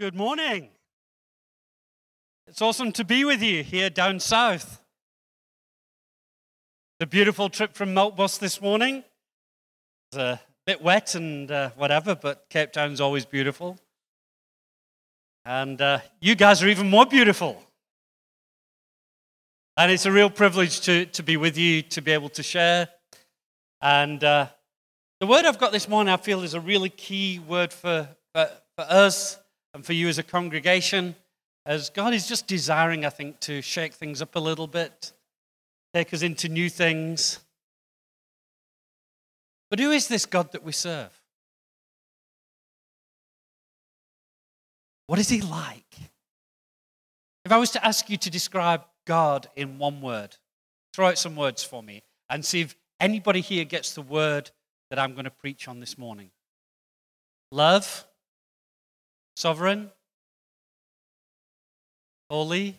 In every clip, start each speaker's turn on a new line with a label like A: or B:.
A: Good morning. It's awesome to be with you here down south. The beautiful trip from Melkbos this morning. It's a bit wet and uh, whatever, but Cape Town's always beautiful. And uh, you guys are even more beautiful. And it's a real privilege to, to be with you, to be able to share. And uh, the word I've got this morning, I feel, is a really key word for, for, for us and for you as a congregation, as God is just desiring, I think, to shake things up a little bit, take us into new things. But who is this God that we serve? What is he like? If I was to ask you to describe God in one word, throw out some words for me and see if anybody here gets the word that I'm going to preach on this morning. Love, sovereign, holy.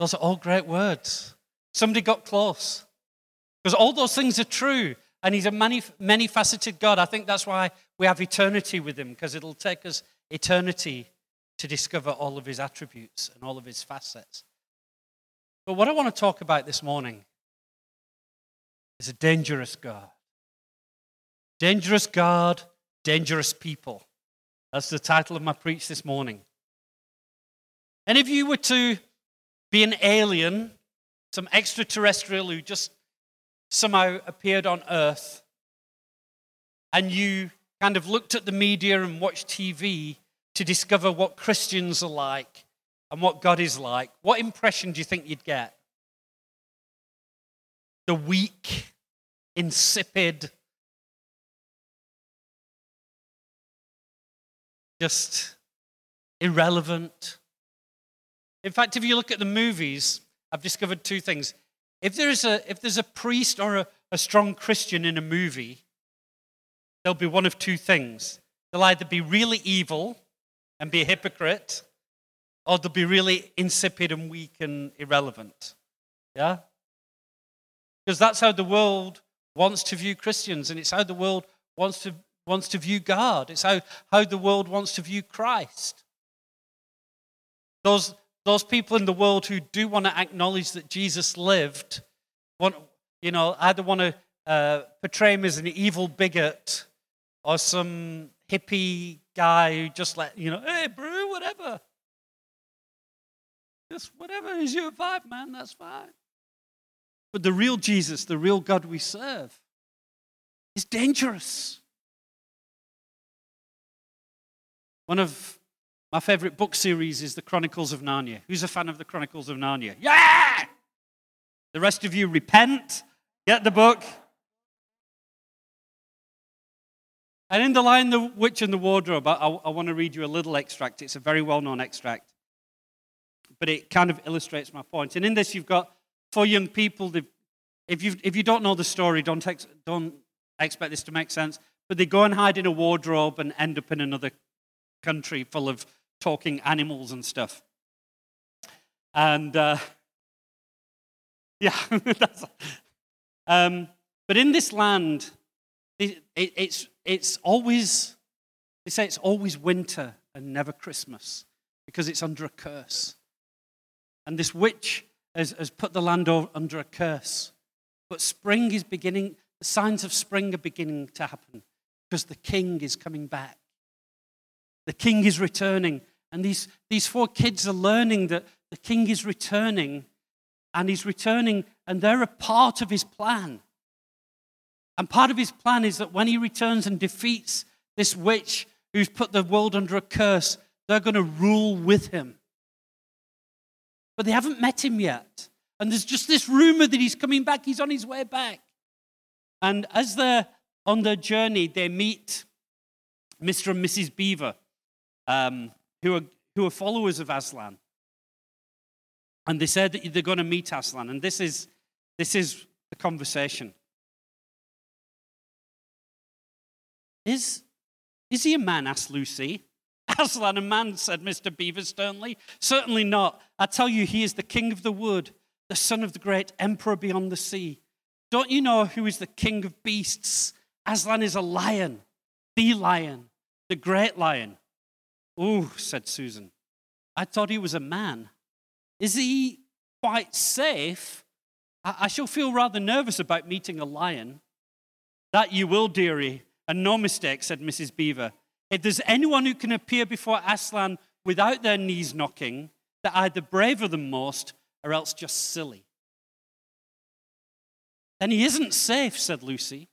A: Those are all great words. Somebody got close. Because all those things are true. And he's a many, many faceted God. I think that's why we have eternity with him, because it'll take us eternity to discover all of his attributes and all of his facets. But what I want to talk about this morning is a dangerous God. Dangerous God Dangerous People. That's the title of my preach this morning. And if you were to be an alien, some extraterrestrial who just somehow appeared on Earth, and you kind of looked at the media and watched TV to discover what Christians are like and what God is like, what impression do you think you'd get? The weak, insipid, just irrelevant. In fact, if you look at the movies, I've discovered two things. If there's a, if there's a priest or a, a strong Christian in a movie, there'll be one of two things. They'll either be really evil and be a hypocrite, or they'll be really insipid and weak and irrelevant. Yeah? Because that's how the world wants to view Christians, and it's how the world wants to wants to view God. It's how, how the world wants to view Christ. Those, those people in the world who do want to acknowledge that Jesus lived, want, you know, either want to uh, portray him as an evil bigot or some hippie guy who just let, you know, hey, bro, whatever. Just whatever is your vibe, man, that's fine. But the real Jesus, the real God we serve, is dangerous. One of my favorite book series is The Chronicles of Narnia. Who's a fan of The Chronicles of Narnia? Yeah! The rest of you repent, get the book. And in The Lion, the Witch, and the Wardrobe, I, I want to read you a little extract. It's a very well known extract, but it kind of illustrates my point. And in this, you've got four young people. If you, if you don't know the story, don't, ex, don't expect this to make sense, but they go and hide in a wardrobe and end up in another country full of talking animals and stuff. And uh, yeah, um, but in this land, it, it, it's, it's always, they say it's always winter and never Christmas because it's under a curse. And this witch has, has put the land under a curse. But spring is beginning, the signs of spring are beginning to happen because the king is coming back. The king is returning. And these, these four kids are learning that the king is returning, and he's returning, and they're a part of his plan. And part of his plan is that when he returns and defeats this witch who's put the world under a curse, they're going to rule with him. But they haven't met him yet. And there's just this rumor that he's coming back, he's on his way back. And as they're on their journey, they meet Mr. and Mrs. Beaver um, who, are, who are followers of Aslan. And they said that they're going to meet Aslan. And this is, this is the conversation. Is, is he a man? asked Lucy. Aslan, a man, said Mr. Beaver sternly. Certainly not. I tell you, he is the king of the wood, the son of the great emperor beyond the sea. Don't you know who is the king of beasts? Aslan is a lion, the lion the great lion. Oh, said Susan. I thought he was a man. Is he quite safe? I, I shall feel rather nervous about meeting a lion. That you will, dearie, and no mistake, said Mrs. Beaver. If there's anyone who can appear before Aslan without their knees knocking, they're either braver than most or else just silly. Then he isn't safe, said Lucy.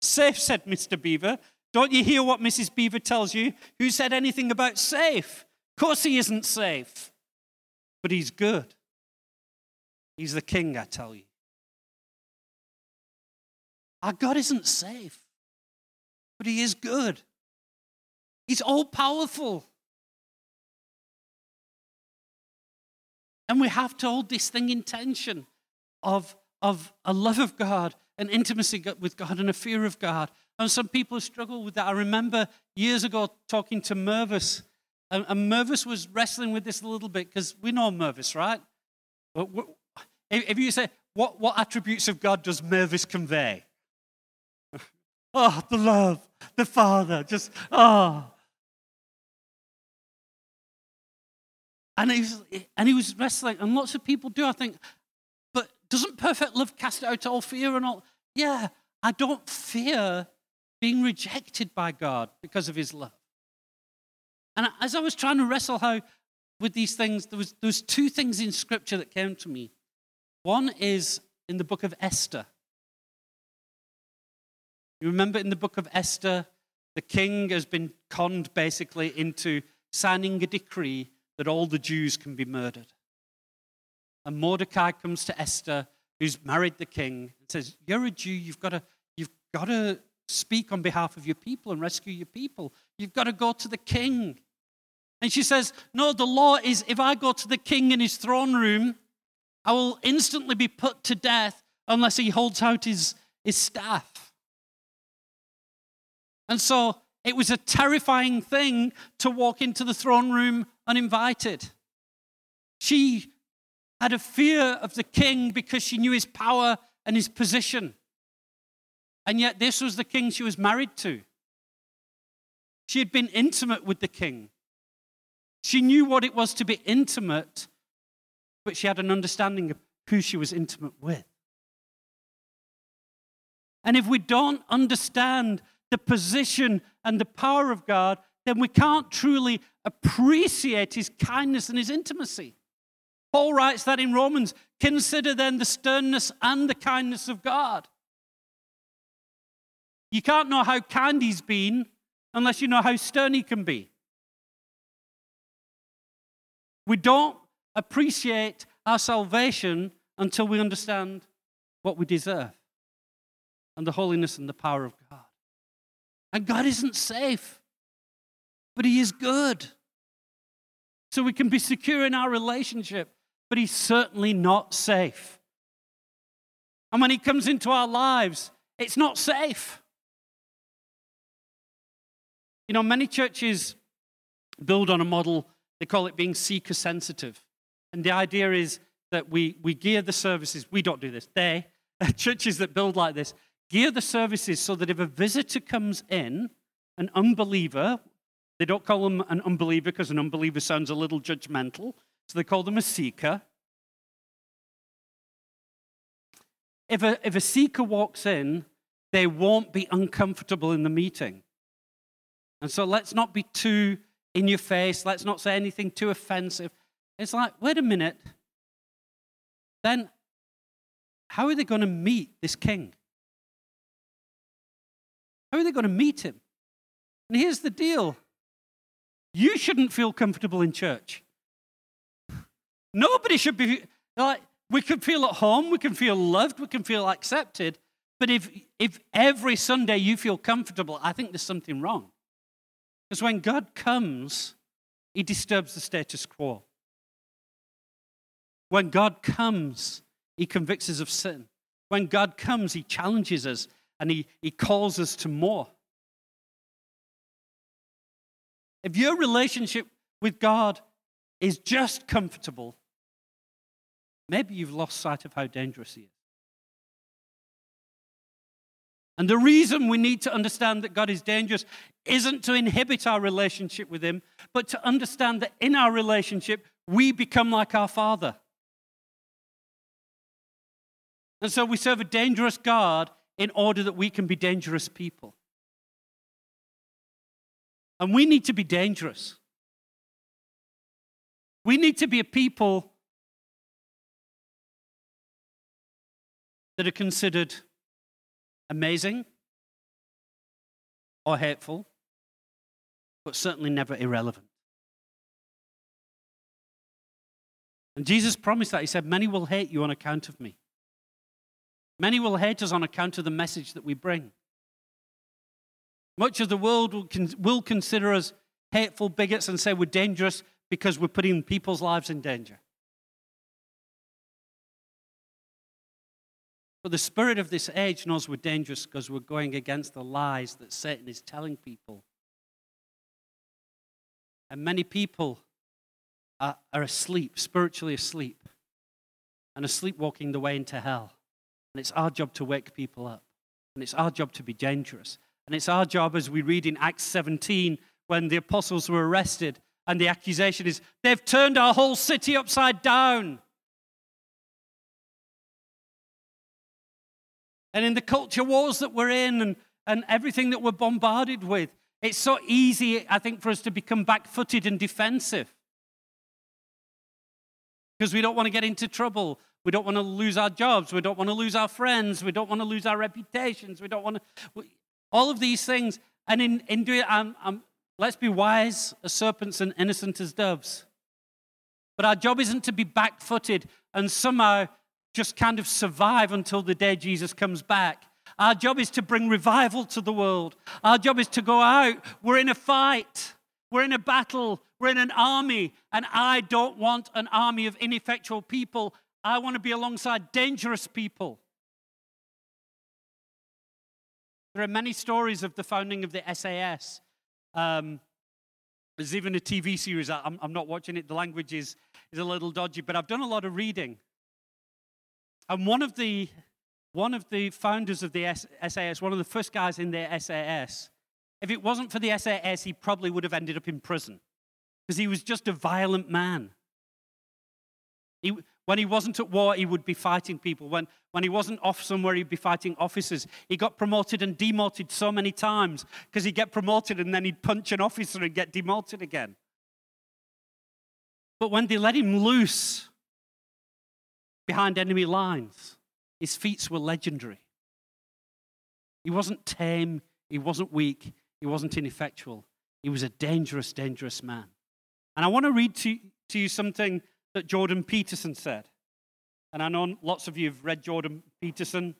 A: Safe, said Mr. Beaver. Don't you hear what Mrs. Beaver tells you? Who said anything about safe? Of course he isn't safe, but he's good. He's the king, I tell you. Our God isn't safe, but he is good. He's all powerful. And we have to hold this thing in tension of, of a love of God, an intimacy with God, and a fear of God. And some people struggle with that. I remember years ago talking to Mervis, and, and Mervis was wrestling with this a little bit because we know Mervis, right? But If you say, what, what attributes of God does Mervis convey? oh, the love, the Father, just, oh. And he, was, and he was wrestling, and lots of people do, I think, but doesn't perfect love cast out all fear and all? Yeah, I don't fear being rejected by God because of his love. And as I was trying to wrestle how with these things, there was, there was two things in scripture that came to me. One is in the book of Esther. You remember in the book of Esther, the king has been conned basically into signing a decree that all the Jews can be murdered. And Mordecai comes to Esther, who's married the king, and says, You're a Jew, you've got to, you've got to speak on behalf of your people and rescue your people. You've got to go to the king. And she says, No, the law is if I go to the king in his throne room, I will instantly be put to death unless he holds out his, his staff. And so it was a terrifying thing to walk into the throne room uninvited. She had a fear of the king because she knew his power and his position. And yet, this was the king she was married to. She had been intimate with the king. She knew what it was to be intimate, but she had an understanding of who she was intimate with. And if we don't understand the position and the power of God, then we can't truly appreciate his kindness and his intimacy. Paul writes that in Romans consider then the sternness and the kindness of God. You can't know how kind he's been unless you know how stern he can be. We don't appreciate our salvation until we understand what we deserve and the holiness and the power of God. And God isn't safe, but He is good. So we can be secure in our relationship, but He's certainly not safe. And when He comes into our lives, it's not safe. You know, many churches build on a model, they call it being seeker sensitive. And the idea is that we, we gear the services, we don't do this, they, churches that build like this, gear the services so that if a visitor comes in, an unbeliever, they don't call them an unbeliever because an unbeliever sounds a little judgmental, so they call them a seeker. If a, if a seeker walks in, they won't be uncomfortable in the meeting. And so let's not be too in your face. Let's not say anything too offensive. It's like, wait a minute. Then, how are they going to meet this king? How are they going to meet him? And here's the deal you shouldn't feel comfortable in church. Nobody should be like, we can feel at home, we can feel loved, we can feel accepted. But if, if every Sunday you feel comfortable, I think there's something wrong. Because when God comes, he disturbs the status quo. When God comes, he convicts us of sin. When God comes, he challenges us and he, he calls us to more. If your relationship with God is just comfortable, maybe you've lost sight of how dangerous He is. And the reason we need to understand that God is dangerous isn't to inhibit our relationship with Him, but to understand that in our relationship, we become like our Father. And so we serve a dangerous God in order that we can be dangerous people. And we need to be dangerous. We need to be a people that are considered amazing or hateful, but certainly never irrelevant. And Jesus promised that. He said, Many will hate you on account of me. Many will hate us on account of the message that we bring. Much of the world will, will consider us hateful bigots and say we're dangerous because we're putting people's lives in danger. But the spirit of this age knows we're dangerous because we're going against the lies that Satan is telling people. And many people are, are asleep, spiritually asleep, and are sleepwalking the way into hell. And it's our job to wake people up. And it's our job to be dangerous. And it's our job, as we read in Acts 17, when the apostles were arrested, and the accusation is, they've turned our whole city upside down. And in the culture wars that we're in and, and everything that we're bombarded with, it's so easy, I think, for us to become back footed and defensive. Because we don't want to get into trouble. We don't want to lose our jobs. We don't want to lose our friends. We don't want to lose our reputations. We don't want to. We, all of these things. And in, in doing um, um, let's be wise as serpents and innocent as doves. But our job isn't to be back footed and somehow just kind of survive until the day Jesus comes back. Our job is to bring revival to the world. Our job is to go out. We're in a fight, we're in a battle, we're in an army, and I don't want an army of ineffectual people. I want to be alongside dangerous people. There are many stories of the founding of the SAS. Um, there's even a TV series. I'm, I'm not watching it. The language is, is a little dodgy, but I've done a lot of reading. And one of the, one of the founders of the SAS, one of the first guys in the SAS, if it wasn't for the SAS, he probably would have ended up in prison because he was just a violent man. He, when he wasn't at war, he would be fighting people. When, when he wasn't off somewhere, he'd be fighting officers. He got promoted and demoted so many times because he'd get promoted and then he'd punch an officer and get demoted again. But when they let him loose, behind enemy lines. His feats were legendary. He wasn't tame, he wasn't weak, he wasn't ineffectual. He was a dangerous, dangerous man. And I want to read to, to you something that Jordan Peterson said. And I know lots of you have read Jordan Peterson,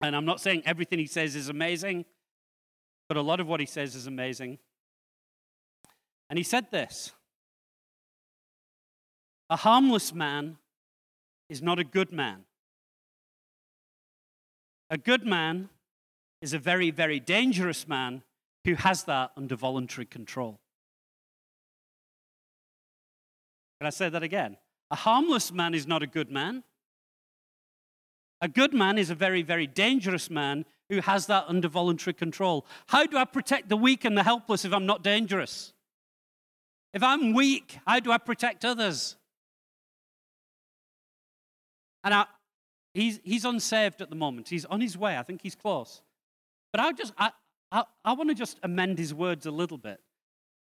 A: and I'm not saying everything he says is amazing, but a lot of what he says is amazing. And he said this A harmless man is not a good man. A good man is a very, very dangerous man who has that under voluntary control. Can I say that again? A harmless man is not a good man. A good man is a very, very dangerous man who has that under voluntary control. How do I protect the weak and the helpless if I'm not dangerous? If I'm weak, how do I protect others? And I, he's, he's unsaved at the moment. He's on his way. I think he's close. But I just, I, I, I want to just amend his words a little bit.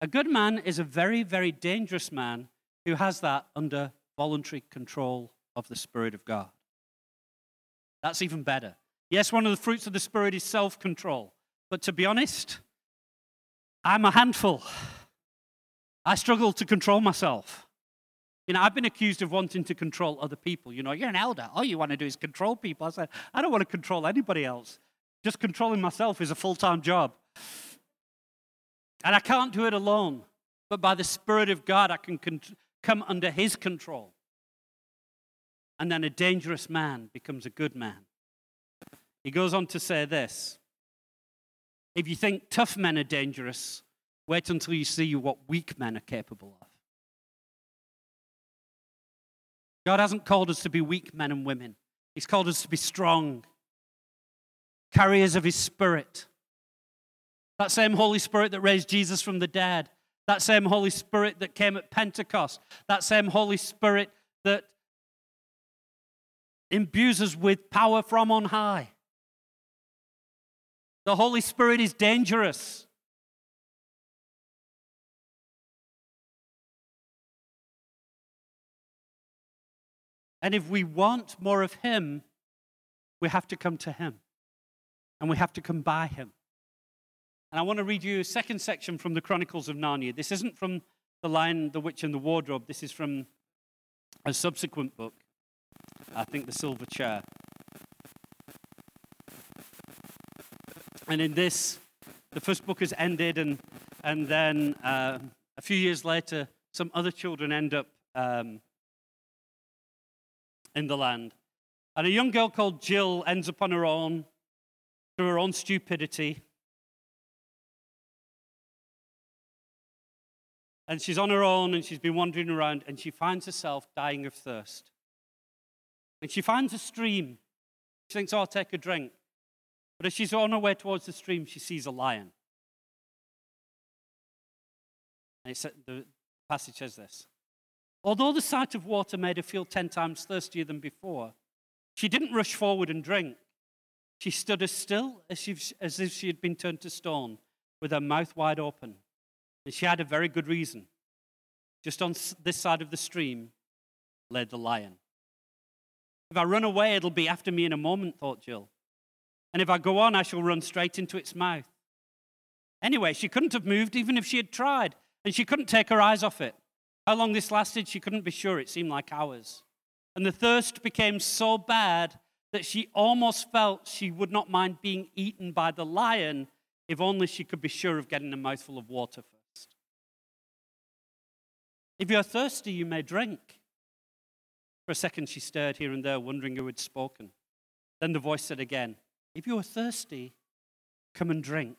A: A good man is a very, very dangerous man who has that under voluntary control of the Spirit of God. That's even better. Yes, one of the fruits of the Spirit is self control. But to be honest, I'm a handful. I struggle to control myself. You know, I've been accused of wanting to control other people. You know, you're an elder. All you want to do is control people. I said, I don't want to control anybody else. Just controlling myself is a full time job. And I can't do it alone. But by the Spirit of God, I can con- come under His control. And then a dangerous man becomes a good man. He goes on to say this If you think tough men are dangerous, wait until you see what weak men are capable of. God hasn't called us to be weak men and women, He's called us to be strong. carriers of his spirit. That same Holy Spirit that raised Jesus from the dead. That same Holy Spirit that came at Pentecost. That same Holy Spirit that imbues us with power from on high. The Holy Spirit is dangerous. And if we want more of Him, we have to come to Him and we have to come by Him. And I want to read you a second section from the Chronicles of Narnia. This isn't from The Lion, the Witch, and the Wardrobe, this is from a subsequent book. I think The Silver Chair. And in this, the first book has ended, and, and then uh, a few years later, some other children end up um, in the land. And a young girl called Jill ends up on her own through her own stupidity. And she's on her own and she's been wandering around and she finds herself dying of thirst. And she finds a stream. She thinks, oh, I'll take a drink. But as she's on her way towards the stream, she sees a lion. And the passage says this Although the sight of water made her feel ten times thirstier than before, she didn't rush forward and drink. She stood as still as if, as if she had been turned to stone, with her mouth wide open. And she had a very good reason. Just on this side of the stream lay the lion. If I run away, it'll be after me in a moment, thought Jill. And if I go on, I shall run straight into its mouth. Anyway, she couldn't have moved even if she had tried, and she couldn't take her eyes off it. How long this lasted, she couldn't be sure. It seemed like hours. And the thirst became so bad that she almost felt she would not mind being eaten by the lion if only she could be sure of getting a mouthful of water first. If you're thirsty, you may drink. For a second, she stared here and there, wondering who had spoken. Then the voice said again, If you are thirsty, come and drink.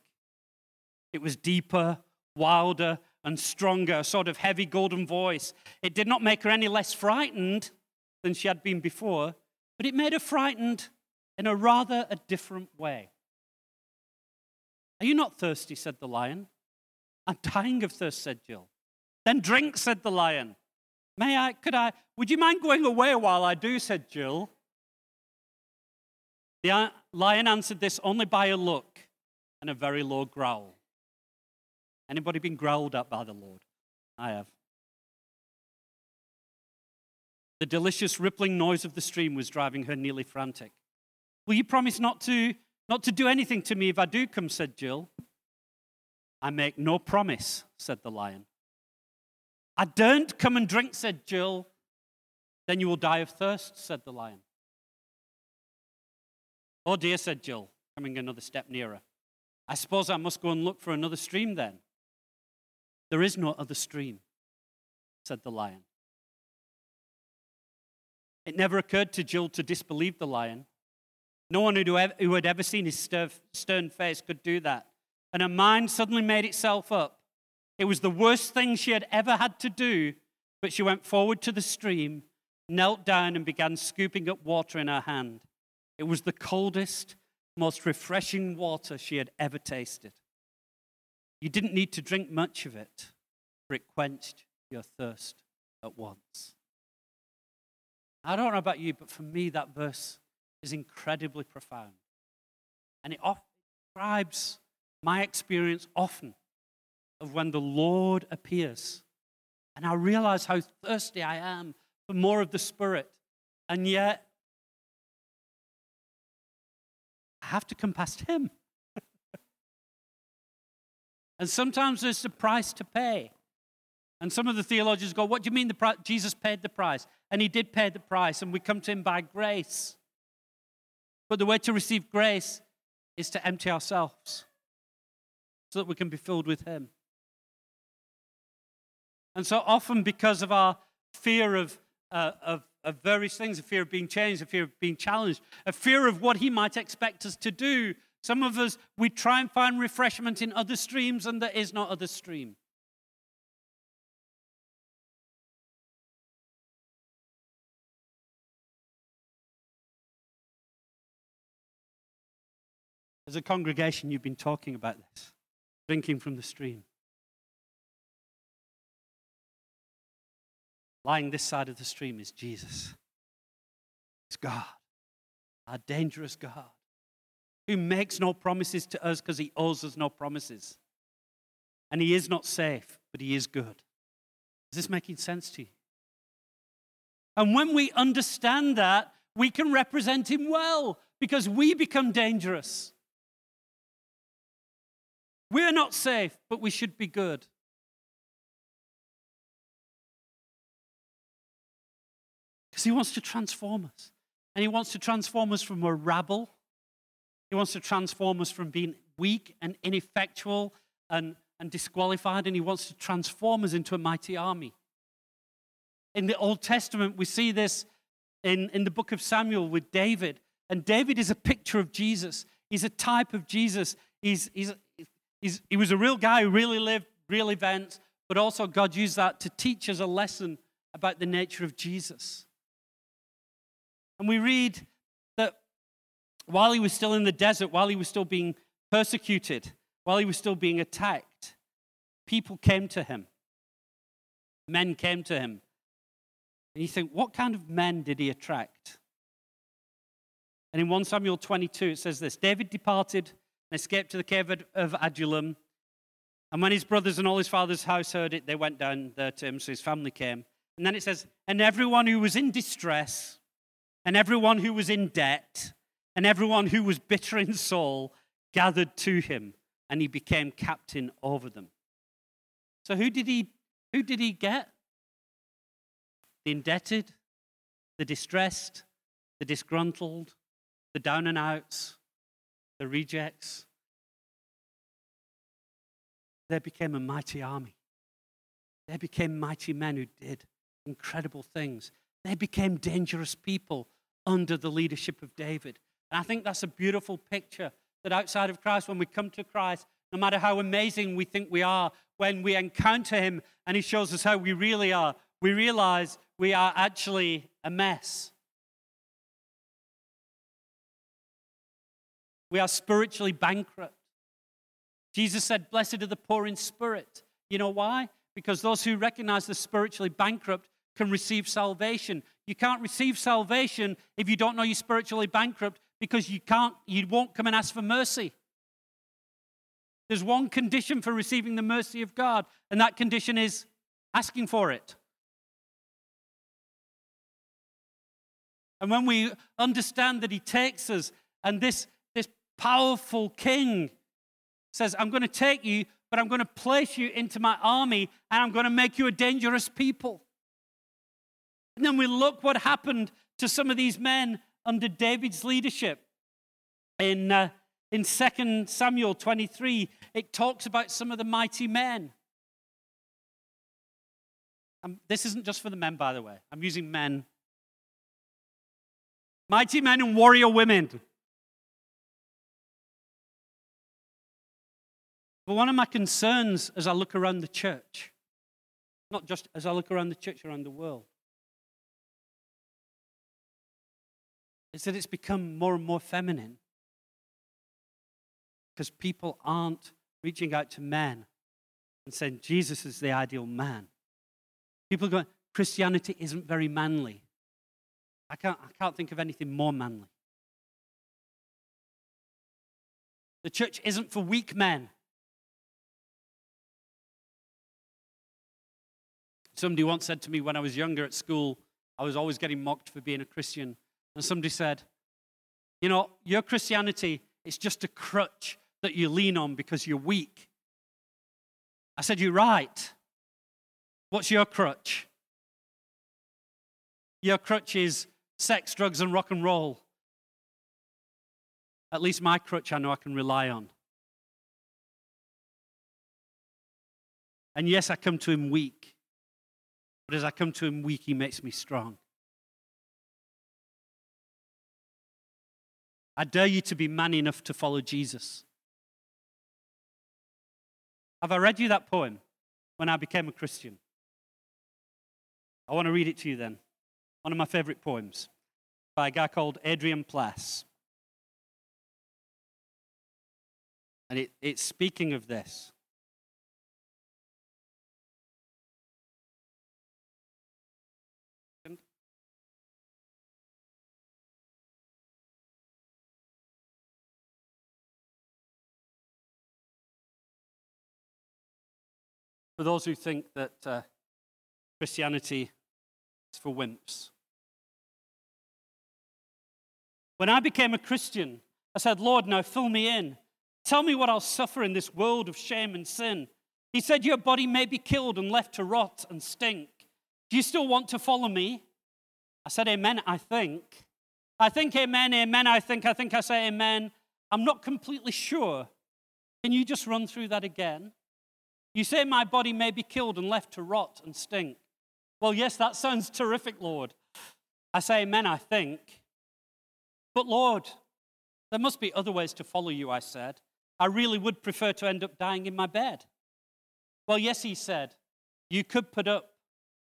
A: It was deeper, wilder, and stronger, a sort of heavy golden voice. It did not make her any less frightened than she had been before, but it made her frightened in a rather a different way. Are you not thirsty? said the lion. I'm dying of thirst, said Jill. Then drink, said the lion. May I, could I, would you mind going away while I do, said Jill. The uh, lion answered this only by a look and a very low growl. Anybody been growled at by the Lord? I have. The delicious rippling noise of the stream was driving her nearly frantic. Will you promise not to, not to do anything to me if I do come, said Jill. I make no promise, said the lion. I don't come and drink, said Jill. Then you will die of thirst, said the lion. Oh dear, said Jill, coming another step nearer. I suppose I must go and look for another stream then. There is no other stream, said the lion. It never occurred to Jill to disbelieve the lion. No one who had ever seen his stern face could do that. And her mind suddenly made itself up. It was the worst thing she had ever had to do, but she went forward to the stream, knelt down, and began scooping up water in her hand. It was the coldest, most refreshing water she had ever tasted. You didn't need to drink much of it, for it quenched your thirst at once. I don't know about you, but for me, that verse is incredibly profound. And it describes my experience often of when the Lord appears. And I realize how thirsty I am for more of the Spirit. And yet, I have to come past Him. And sometimes there's a price to pay. And some of the theologians go, What do you mean the? Jesus paid the price? And he did pay the price, and we come to him by grace. But the way to receive grace is to empty ourselves so that we can be filled with him. And so often, because of our fear of, uh, of, of various things, a fear of being changed, a fear of being challenged, a fear of what he might expect us to do, some of us, we try and find refreshment in other streams, and there is no other stream. as a congregation, you've been talking about this drinking from the stream. Lying this side of the stream is Jesus. It's God, our dangerous God, who makes no promises to us because he owes us no promises. And he is not safe, but he is good. Is this making sense to you? And when we understand that, we can represent him well because we become dangerous. We're not safe, but we should be good. Because he wants to transform us. And he wants to transform us from a rabble. He wants to transform us from being weak and ineffectual and, and disqualified. And he wants to transform us into a mighty army. In the Old Testament, we see this in, in the book of Samuel with David. And David is a picture of Jesus. He's a type of Jesus. He's, he's, he's, he was a real guy who really lived real events, but also God used that to teach us a lesson about the nature of Jesus. And we read while he was still in the desert, while he was still being persecuted, while he was still being attacked, people came to him. Men came to him. And you think, what kind of men did he attract? And in 1 Samuel 22, it says this David departed and escaped to the cave of Adullam. And when his brothers and all his father's house heard it, they went down there to him, so his family came. And then it says, And everyone who was in distress, and everyone who was in debt, and everyone who was bitter in soul gathered to him, and he became captain over them. So who did he who did he get? The indebted, the distressed, the disgruntled, the down and outs, the rejects. They became a mighty army. They became mighty men who did incredible things. They became dangerous people under the leadership of David. And I think that's a beautiful picture that outside of Christ, when we come to Christ, no matter how amazing we think we are, when we encounter Him and He shows us how we really are, we realize we are actually a mess. We are spiritually bankrupt. Jesus said, Blessed are the poor in spirit. You know why? Because those who recognize the spiritually bankrupt can receive salvation. You can't receive salvation if you don't know you're spiritually bankrupt because you can't you won't come and ask for mercy. There's one condition for receiving the mercy of God, and that condition is asking for it. And when we understand that He takes us, and this, this powerful King says, I'm going to take you, but I'm going to place you into my army, and I'm going to make you a dangerous people. And then we look what happened to some of these men under David's leadership. In, uh, in 2 Samuel 23, it talks about some of the mighty men. Um, this isn't just for the men, by the way. I'm using men. Mighty men and warrior women. But one of my concerns as I look around the church, not just as I look around the church around the world, is that it's become more and more feminine. Because people aren't reaching out to men and saying, Jesus is the ideal man. People go, Christianity isn't very manly. I can't, I can't think of anything more manly. The church isn't for weak men. Somebody once said to me when I was younger at school, I was always getting mocked for being a Christian. And somebody said, You know, your Christianity is just a crutch that you lean on because you're weak. I said, You're right. What's your crutch? Your crutch is sex, drugs, and rock and roll. At least my crutch I know I can rely on. And yes, I come to him weak. But as I come to him weak, he makes me strong. I dare you to be man enough to follow Jesus. Have I read you that poem when I became a Christian? I want to read it to you then. One of my favorite poems by a guy called Adrian Plass. And it, it's speaking of this. For those who think that uh, Christianity is for wimps. When I became a Christian, I said, Lord, now fill me in. Tell me what I'll suffer in this world of shame and sin. He said, Your body may be killed and left to rot and stink. Do you still want to follow me? I said, Amen, I think. I think, Amen, Amen, I think, I think I say Amen. I'm not completely sure. Can you just run through that again? You say, My body may be killed and left to rot and stink. Well, yes, that sounds terrific, Lord. I say, Amen, I think. But, Lord, there must be other ways to follow you, I said. I really would prefer to end up dying in my bed. Well, yes, he said, you could put up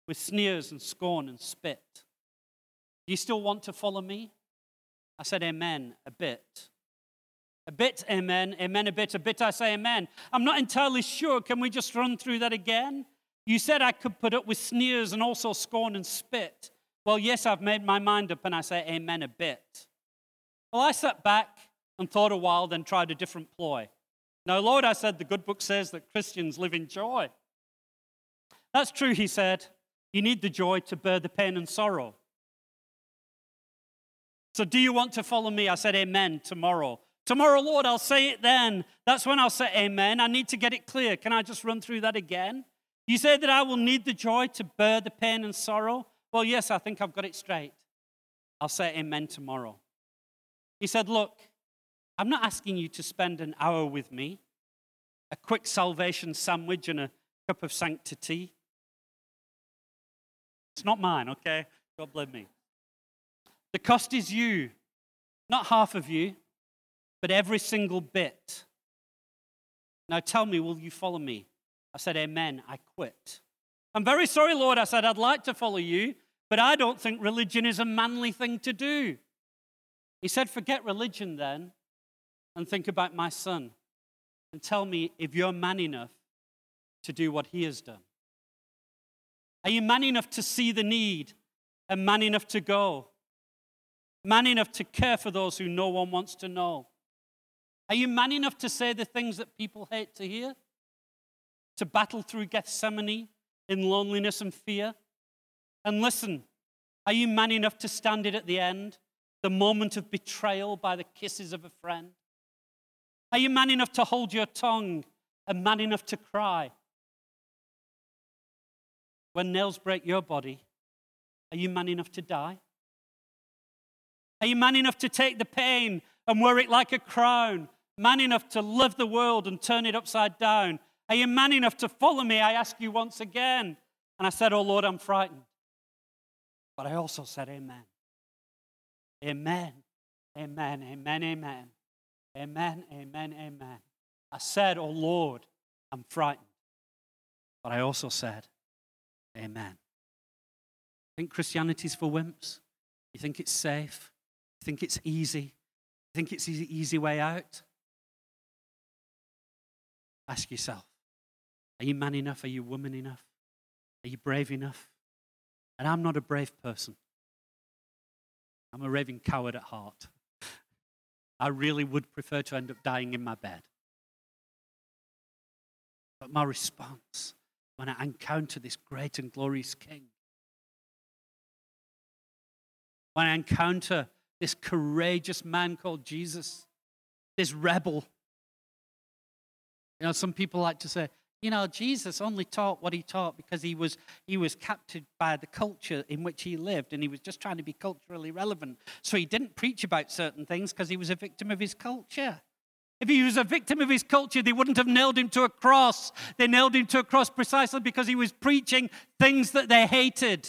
A: with sneers and scorn and spit. You still want to follow me? I said, Amen, a bit. A bit, amen, amen, a bit, a bit, I say amen. I'm not entirely sure. Can we just run through that again? You said I could put up with sneers and also scorn and spit. Well, yes, I've made my mind up and I say amen a bit. Well, I sat back and thought a while, then tried a different ploy. Now, Lord, I said, the good book says that Christians live in joy. That's true, he said. You need the joy to bear the pain and sorrow. So, do you want to follow me? I said, Amen, tomorrow. Tomorrow, Lord, I'll say it then. That's when I'll say amen. I need to get it clear. Can I just run through that again? You say that I will need the joy to bear the pain and sorrow? Well, yes, I think I've got it straight. I'll say amen tomorrow. He said, Look, I'm not asking you to spend an hour with me, a quick salvation sandwich and a cup of sanctity. It's not mine, okay? God bless me. The cost is you, not half of you, but every single bit. Now tell me, will you follow me? I said, Amen. I quit. I'm very sorry, Lord. I said, I'd like to follow you, but I don't think religion is a manly thing to do. He said, Forget religion then and think about my son and tell me if you're man enough to do what he has done. Are you man enough to see the need and man enough to go? Man enough to care for those who no one wants to know? Are you man enough to say the things that people hate to hear? To battle through Gethsemane in loneliness and fear? And listen, are you man enough to stand it at the end, the moment of betrayal by the kisses of a friend? Are you man enough to hold your tongue and man enough to cry? When nails break your body, are you man enough to die? Are you man enough to take the pain and wear it like a crown man enough to love the world and turn it upside down? Are you man enough to follow me? I ask you once again. And I said, Oh Lord, I'm frightened. But I also said, Amen. Amen. Amen. Amen. Amen. Amen. Amen. Amen. I said, Oh Lord, I'm frightened. But I also said, Amen. Think Christianity's for wimps? You think it's safe? You think it's easy? You think it's the easy way out? Ask yourself Are you man enough? Are you woman enough? Are you brave enough? And I'm not a brave person. I'm a raving coward at heart. I really would prefer to end up dying in my bed. But my response when I encounter this great and glorious King, when I encounter this courageous man called Jesus, this rebel you know, some people like to say, you know, Jesus only taught what he taught because he was, he was captured by the culture in which he lived and he was just trying to be culturally relevant. So he didn't preach about certain things because he was a victim of his culture. If he was a victim of his culture, they wouldn't have nailed him to a cross. They nailed him to a cross precisely because he was preaching things that they hated.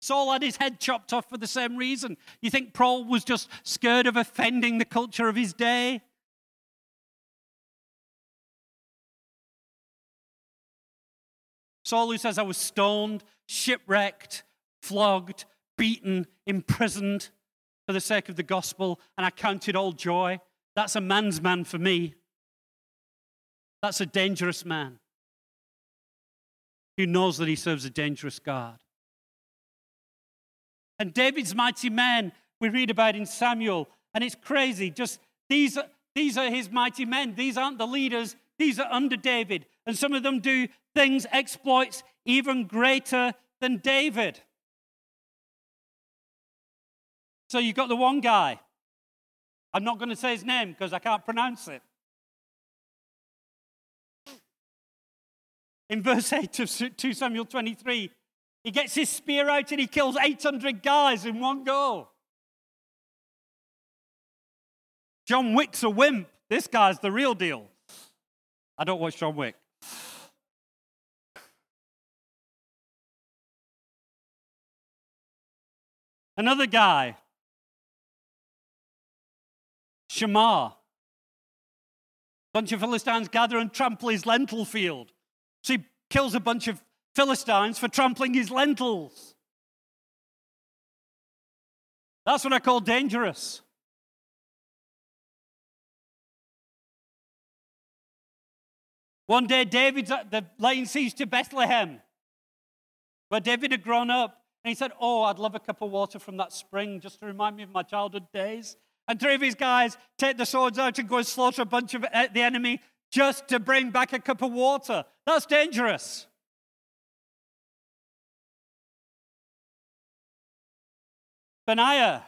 A: Saul had his head chopped off for the same reason. You think Paul was just scared of offending the culture of his day? Saul, who says, I was stoned, shipwrecked, flogged, beaten, imprisoned for the sake of the gospel, and I counted all joy. That's a man's man for me. That's a dangerous man who knows that he serves a dangerous God. And David's mighty men, we read about in Samuel, and it's crazy. Just these, these are his mighty men. These aren't the leaders, these are under David. And some of them do things, exploits even greater than David. So you've got the one guy. I'm not going to say his name because I can't pronounce it. In verse 8 of 2 Samuel 23, he gets his spear out and he kills 800 guys in one go. John Wick's a wimp. This guy's the real deal. I don't watch John Wick. Another guy, Shammah. Bunch of Philistines gather and trample his lentil field. So he kills a bunch of Philistines for trampling his lentils. That's what I call dangerous. One day, David's the laying siege to Bethlehem, where David had grown up. And he said, Oh, I'd love a cup of water from that spring just to remind me of my childhood days. And three of his guys take the swords out and go and slaughter a bunch of uh, the enemy just to bring back a cup of water. That's dangerous. Benaiah.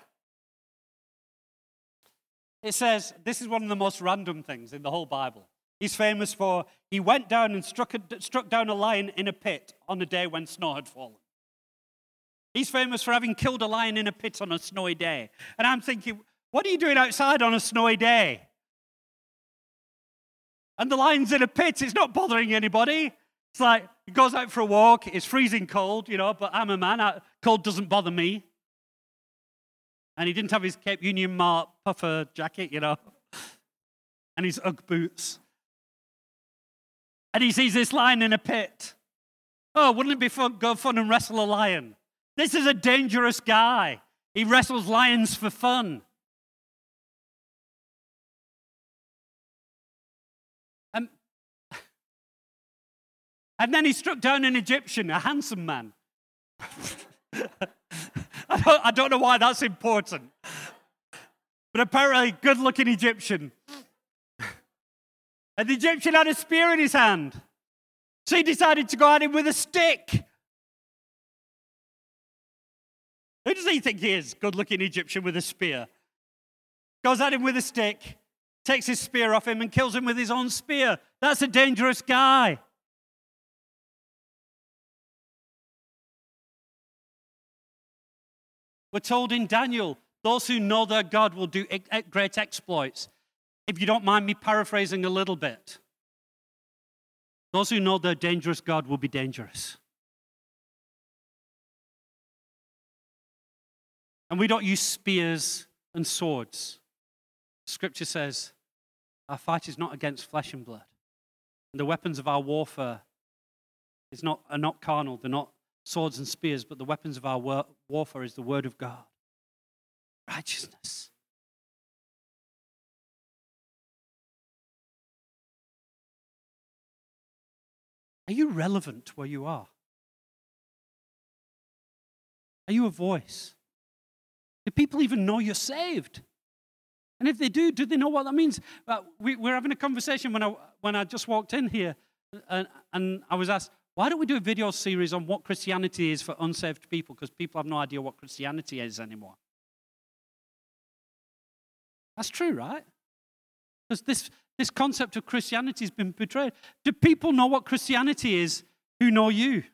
A: It says, this is one of the most random things in the whole Bible. He's famous for, he went down and struck, a, struck down a lion in a pit on a day when snow had fallen. He's famous for having killed a lion in a pit on a snowy day. And I'm thinking, what are you doing outside on a snowy day? And the lion's in a pit, it's not bothering anybody. It's like, he goes out for a walk, it's freezing cold, you know, but I'm a man, cold doesn't bother me. And he didn't have his Cape Union Mart puffer jacket, you know, and his Ugg boots. And he sees this lion in a pit. Oh, wouldn't it be fun, go fun and wrestle a lion? This is a dangerous guy. He wrestles lions for fun. Um, and, and then he struck down an Egyptian, a handsome man. I don't, I don't know why that's important. But apparently, good looking Egyptian. And the Egyptian had a spear in his hand. So he decided to go at him with a stick. Who does he think he is? Good looking Egyptian with a spear. Goes at him with a stick, takes his spear off him, and kills him with his own spear. That's a dangerous guy. We're told in Daniel, those who know their God will do great exploits. If you don't mind me paraphrasing a little bit, those who know their dangerous God will be dangerous. And we don't use spears and swords. Scripture says our fight is not against flesh and blood. And the weapons of our warfare is not, are not carnal, they're not swords and spears, but the weapons of our war- warfare is the word of God. Righteousness. Are you relevant where you are? Are you a voice? Do people even know you're saved? And if they do, do they know what that means? Uh, we, were having a conversation when I, when I just walked in here, and, and I was asked, why don't we do a video series on what Christianity is for unsaved people? Because people have no idea what Christianity is anymore. That's true, right? Because this, this concept of Christianity has been betrayed. Do people know what Christianity is who know you?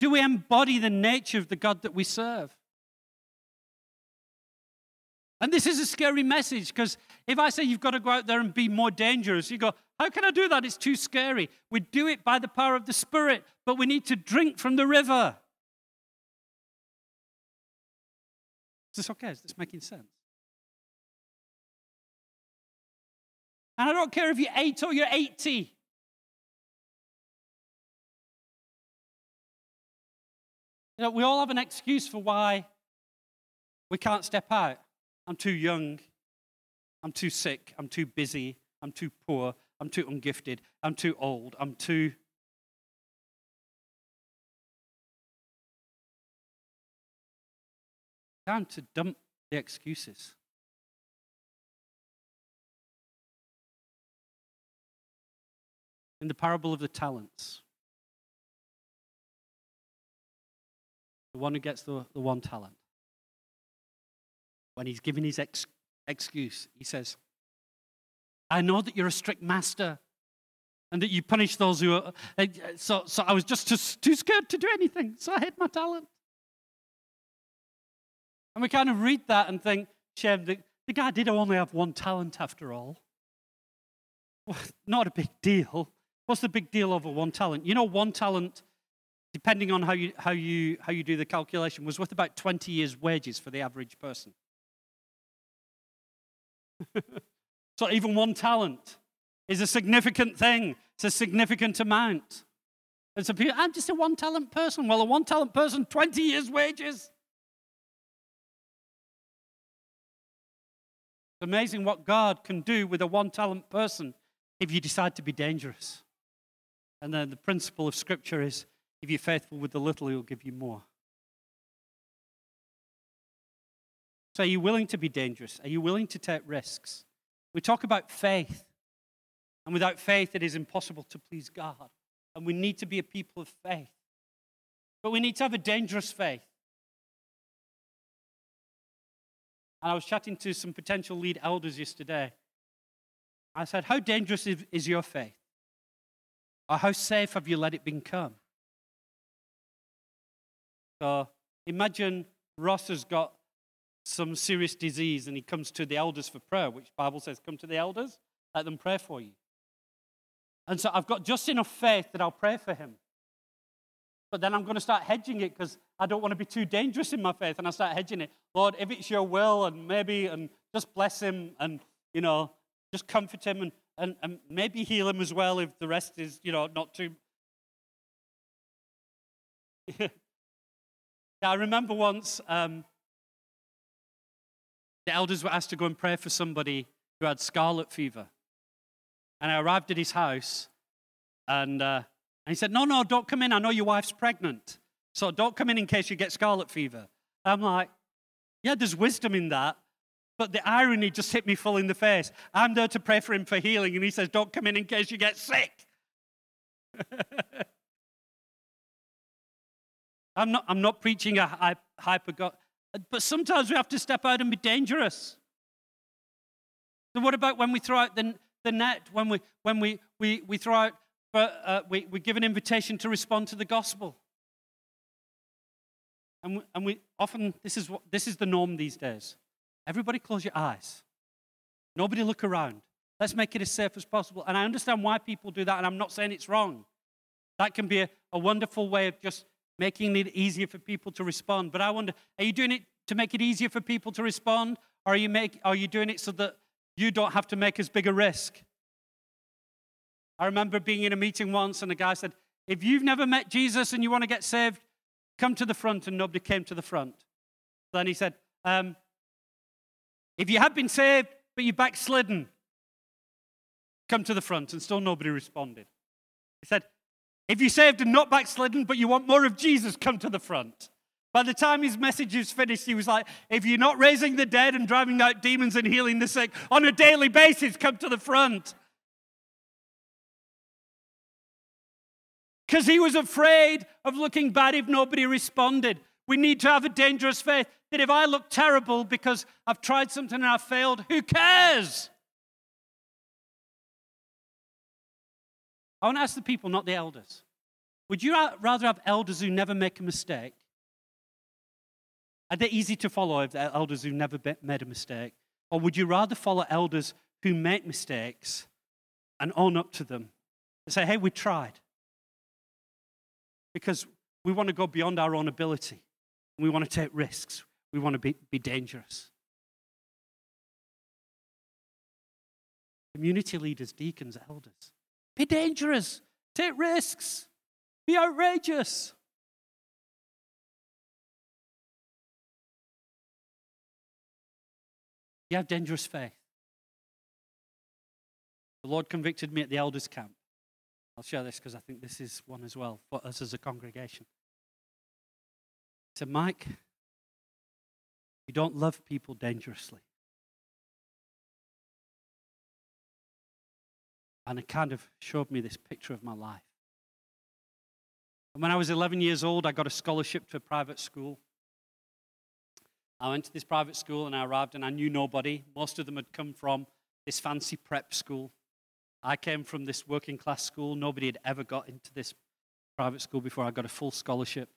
A: Do we embody the nature of the God that we serve? And this is a scary message because if I say you've got to go out there and be more dangerous, you go, How can I do that? It's too scary. We do it by the power of the Spirit, but we need to drink from the river. Is this okay? Is this making sense? And I don't care if you're eight or you're 80. You know, we all have an excuse for why we can't step out. I'm too young. I'm too sick. I'm too busy. I'm too poor. I'm too ungifted. I'm too old. I'm too. Time to dump the excuses. In the parable of the talents, the one who gets the, the one talent, when he's giving his ex- excuse, he says, I know that you're a strict master and that you punish those who are. Uh, so, so I was just too, too scared to do anything, so I hid my talent. And we kind of read that and think, shame, the, the guy did only have one talent after all. Well, not a big deal. What's the big deal over one talent? You know, one talent, depending on how you, how you, how you do the calculation, was worth about 20 years' wages for the average person. So even one talent is a significant thing. It's a significant amount. So people, I'm just a one talent person. Well, a one talent person, 20 years' wages. It's amazing what God can do with a one talent person if you decide to be dangerous. And then the principle of Scripture is if you're faithful with the little, He'll give you more. So, are you willing to be dangerous? Are you willing to take risks? We talk about faith. And without faith, it is impossible to please God. And we need to be a people of faith. But we need to have a dangerous faith. And I was chatting to some potential lead elders yesterday. I said, How dangerous is your faith? Or how safe have you let it become? So imagine Ross has got some serious disease and he comes to the elders for prayer, which Bible says, come to the elders, let them pray for you. And so I've got just enough faith that I'll pray for him. But then I'm going to start hedging it because I don't want to be too dangerous in my faith. And I start hedging it. Lord, if it's your will, and maybe, and just bless him, and, you know, just comfort him, and, and, and maybe heal him as well if the rest is, you know, not too. yeah, I remember once um, the elders were asked to go and pray for somebody who had scarlet fever. And I arrived at his house, and, uh, and he said, No, no, don't come in. I know your wife's pregnant. So don't come in in case you get scarlet fever. I'm like, Yeah, there's wisdom in that. But the irony just hit me full in the face. I'm there to pray for him for healing, and he says, Don't come in in case you get sick. I'm not, I'm not preaching a hyper God, but sometimes we have to step out and be dangerous. So, what about when we throw out the, the net, when we, when we, we, we throw out, uh, we, we give an invitation to respond to the gospel? And we, and we often, this is, what, this is the norm these days. Everybody close your eyes. Nobody look around. Let's make it as safe as possible. And I understand why people do that, and I'm not saying it's wrong. That can be a, a wonderful way of just making it easier for people to respond. But I wonder, are you doing it to make it easier for people to respond? Or are you, make, are you doing it so that you don't have to make as big a risk? I remember being in a meeting once, and the guy said, If you've never met Jesus and you want to get saved, come to the front. And nobody came to the front. Then he said, um, If you have been saved, but you're backslidden, come to the front. And still nobody responded. He said, If you're saved and not backslidden, but you want more of Jesus, come to the front. By the time his message was finished, he was like, If you're not raising the dead and driving out demons and healing the sick on a daily basis, come to the front. Because he was afraid of looking bad if nobody responded. We need to have a dangerous faith that if I look terrible because I've tried something and I've failed, who cares? I want to ask the people, not the elders. Would you rather have elders who never make a mistake? Are they easy to follow if they're elders who never made a mistake? Or would you rather follow elders who make mistakes and own up to them and say, hey, we tried? Because we want to go beyond our own ability. We want to take risks. We want to be, be dangerous. Community leaders, deacons, elders. Be dangerous. Take risks. Be outrageous. You have dangerous faith. the Lord convicted me at the elders' camp. I'll share this because I think this is one as well for us as a congregation. He said, Mike, you don't love people dangerously. And it kind of showed me this picture of my life. And when I was 11 years old, I got a scholarship to a private school. I went to this private school and I arrived and I knew nobody. Most of them had come from this fancy prep school. I came from this working class school. Nobody had ever got into this private school before I got a full scholarship.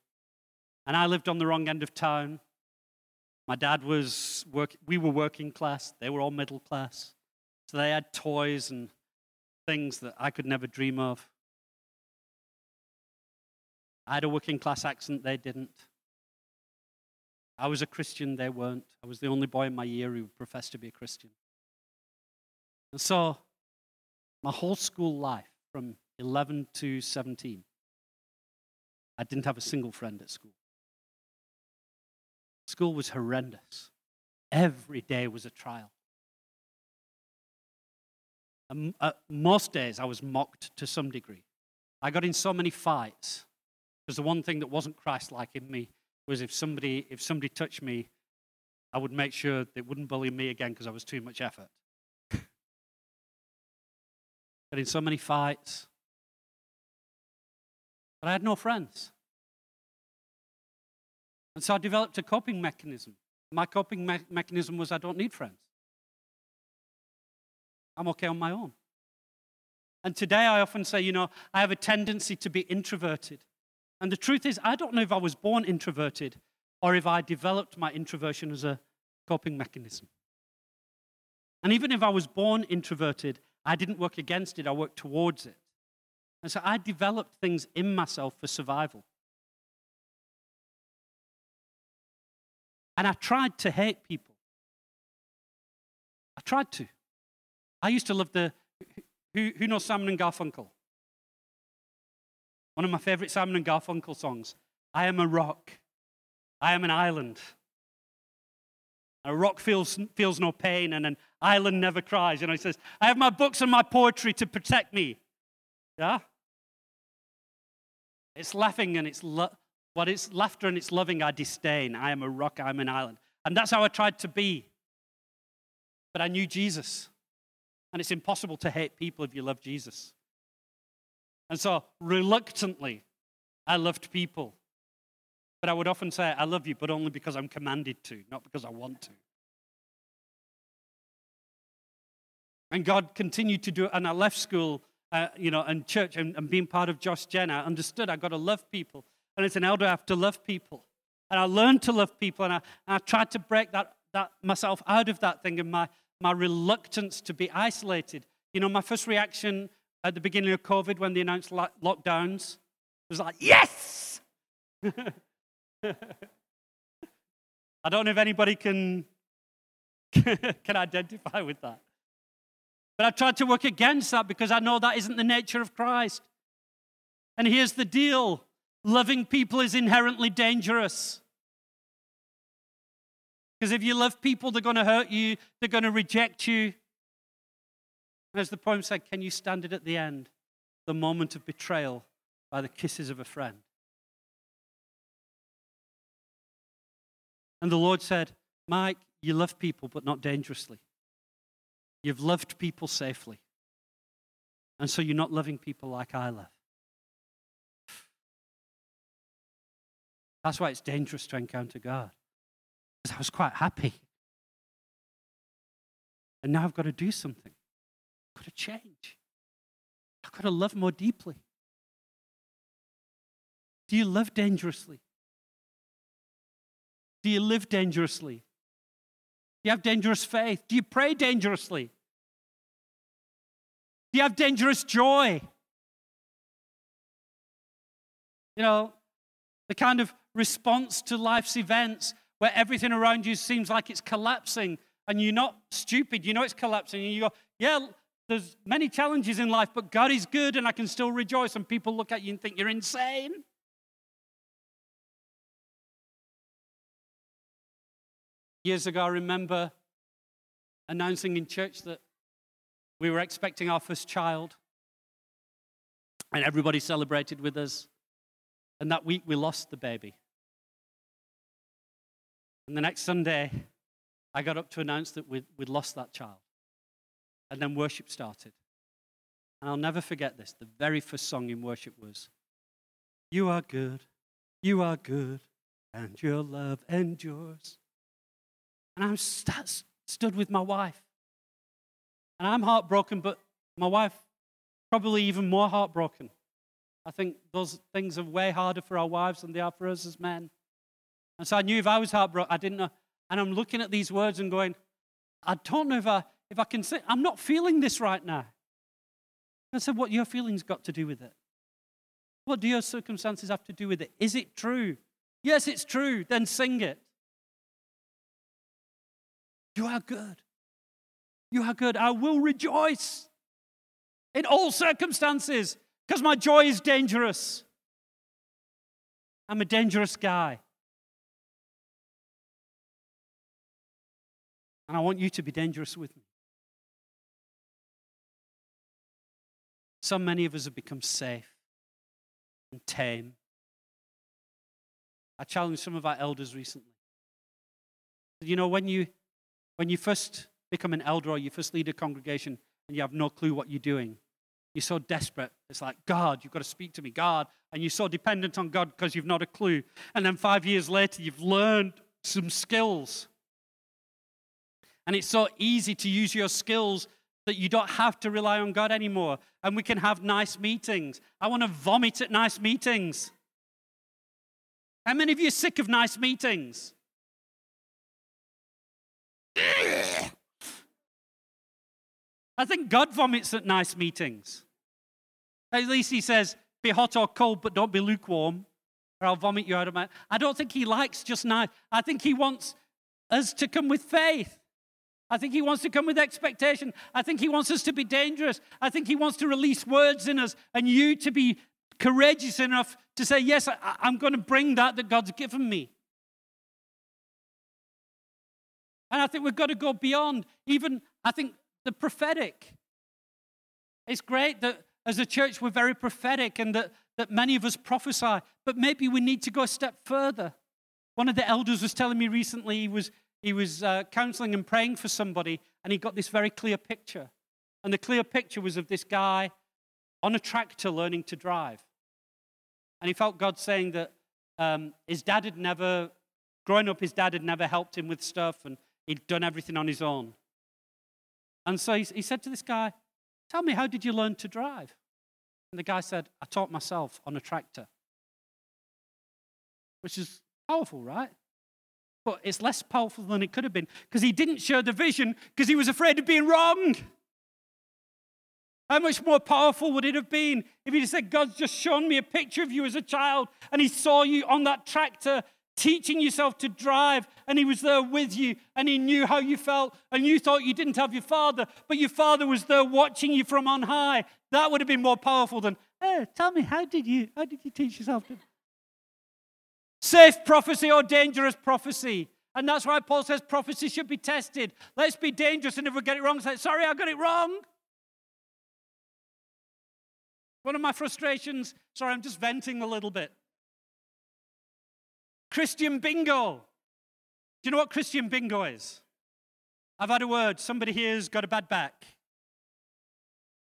A: And I lived on the wrong end of town. My dad was work, we were working class, they were all middle class. So they had toys and things that I could never dream of. I had a working class accent, they didn't. I was a Christian, they weren't. I was the only boy in my year who professed to be a Christian. And so, my whole school life, from 11 to 17, I didn't have a single friend at school. School was horrendous. Every day was a trial. And, uh, most days I was mocked to some degree. I got in so many fights because the one thing that wasn't Christ like in me was if somebody if somebody touched me, I would make sure they wouldn't bully me again because I was too much effort. Got in so many fights. But I had no friends. And so I developed a coping mechanism. My coping me- mechanism was I don't need friends. I'm okay on my own. And today I often say, you know, I have a tendency to be introverted. And the truth is, I don't know if I was born introverted or if I developed my introversion as a coping mechanism. And even if I was born introverted, I didn't work against it, I worked towards it. And so I developed things in myself for survival. And I tried to hate people. I tried to. I used to love the. Who, who knows Simon and Garfunkel? One of my favorite Simon and Garfunkel songs. I am a rock. I am an island. A rock feels, feels no pain, and an island never cries. You know, he says, I have my books and my poetry to protect me. Yeah? It's laughing and it's lo- what it's laughter and it's loving I disdain. I am a rock, I'm an island. And that's how I tried to be. But I knew Jesus. And it's impossible to hate people if you love Jesus. And so, reluctantly, I loved people. But I would often say, I love you, but only because I'm commanded to, not because I want to. And God continued to do it. And I left school, uh, you know, and church and, and being part of Josh Gen, I understood I got to love people. And as an elder, I have to love people. And I learned to love people. And I, and I tried to break that, that myself out of that thing and my, my reluctance to be isolated. You know, my first reaction at the beginning of COVID when they announced lockdowns was like, yes! I don't know if anybody can, can identify with that. But I've tried to work against that because I know that isn't the nature of Christ. And here's the deal loving people is inherently dangerous. Because if you love people, they're going to hurt you, they're going to reject you. As the poem said, can you stand it at the end? The moment of betrayal by the kisses of a friend. And the Lord said, Mike, you love people, but not dangerously. You've loved people safely. And so you're not loving people like I love. That's why it's dangerous to encounter God. Because I was quite happy. And now I've got to do something. I've got to change. I've got to love more deeply. Do you love dangerously? Do you live dangerously? Do you have dangerous faith? Do you pray dangerously? Do you have dangerous joy? You know, the kind of response to life's events where everything around you seems like it's collapsing and you're not stupid. You know it's collapsing and you go, yeah, there's many challenges in life, but God is good and I can still rejoice. And people look at you and think you're insane. Years ago, I remember announcing in church that we were expecting our first child, and everybody celebrated with us. And that week we lost the baby. And the next Sunday, I got up to announce that we'd, we'd lost that child. And then worship started. And I'll never forget this. The very first song in worship was, You are good, you are good, and your love endures. And I st- stood with my wife. And I'm heartbroken, but my wife probably even more heartbroken. I think those things are way harder for our wives than they are for us as men. And so I knew if I was heartbroken, I didn't know. And I'm looking at these words and going, I don't know if I, if I can say, I'm not feeling this right now. I said, What your feelings got to do with it? What do your circumstances have to do with it? Is it true? Yes, it's true. Then sing it. You are good. You are good. I will rejoice in all circumstances because my joy is dangerous. I'm a dangerous guy. And I want you to be dangerous with me. So many of us have become safe and tame. I challenged some of our elders recently. You know, when you, when you first become an elder or you first lead a congregation and you have no clue what you're doing, you're so desperate. It's like, God, you've got to speak to me, God. And you're so dependent on God because you've not a clue. And then five years later, you've learned some skills. And it's so easy to use your skills that you don't have to rely on God anymore. And we can have nice meetings. I want to vomit at nice meetings. How many of you are sick of nice meetings? I think God vomits at nice meetings. At least he says, be hot or cold, but don't be lukewarm, or I'll vomit you out of my. I don't think he likes just nice. I think he wants us to come with faith. I think he wants to come with expectation. I think he wants us to be dangerous. I think he wants to release words in us and you to be courageous enough to say, Yes, I, am going to bring that that God's given me. And I think we've got to go beyond even, I think, the prophetic. It's great that as a church we're very prophetic and that, that many of us prophesy, but maybe we need to go a step further. One of the elders was telling me recently he was, he was uh, counseling and praying for somebody, and he got this very clear picture. And the clear picture was of this guy on a tractor learning to drive. And he felt God saying that um, his dad had never, growing up, his dad had never helped him with stuff, and he'd done everything on his own. And so he, he said to this guy, Tell me, how did you learn to drive? And the guy said, I taught myself on a tractor. Which is powerful, right? But it's less powerful than it could have been because he didn't share the vision because he was afraid of being wrong. How much more powerful would it have been if he'd said, God's just shown me a picture of you as a child and he saw you on that tractor teaching yourself to drive, and He was there with you, and He knew how you felt, and you thought you didn't have your father, but your father was there watching you from on high. That would have been more powerful than, hey, tell me, how did you, how did you teach yourself to? Safe prophecy or dangerous prophecy. And that's why Paul says prophecy should be tested. Let's be dangerous, and if we get it wrong, say, sorry, I got it wrong. One of my frustrations, sorry, I'm just venting a little bit. Christian bingo. Do you know what Christian bingo is? I've had a word. Somebody here's got a bad back.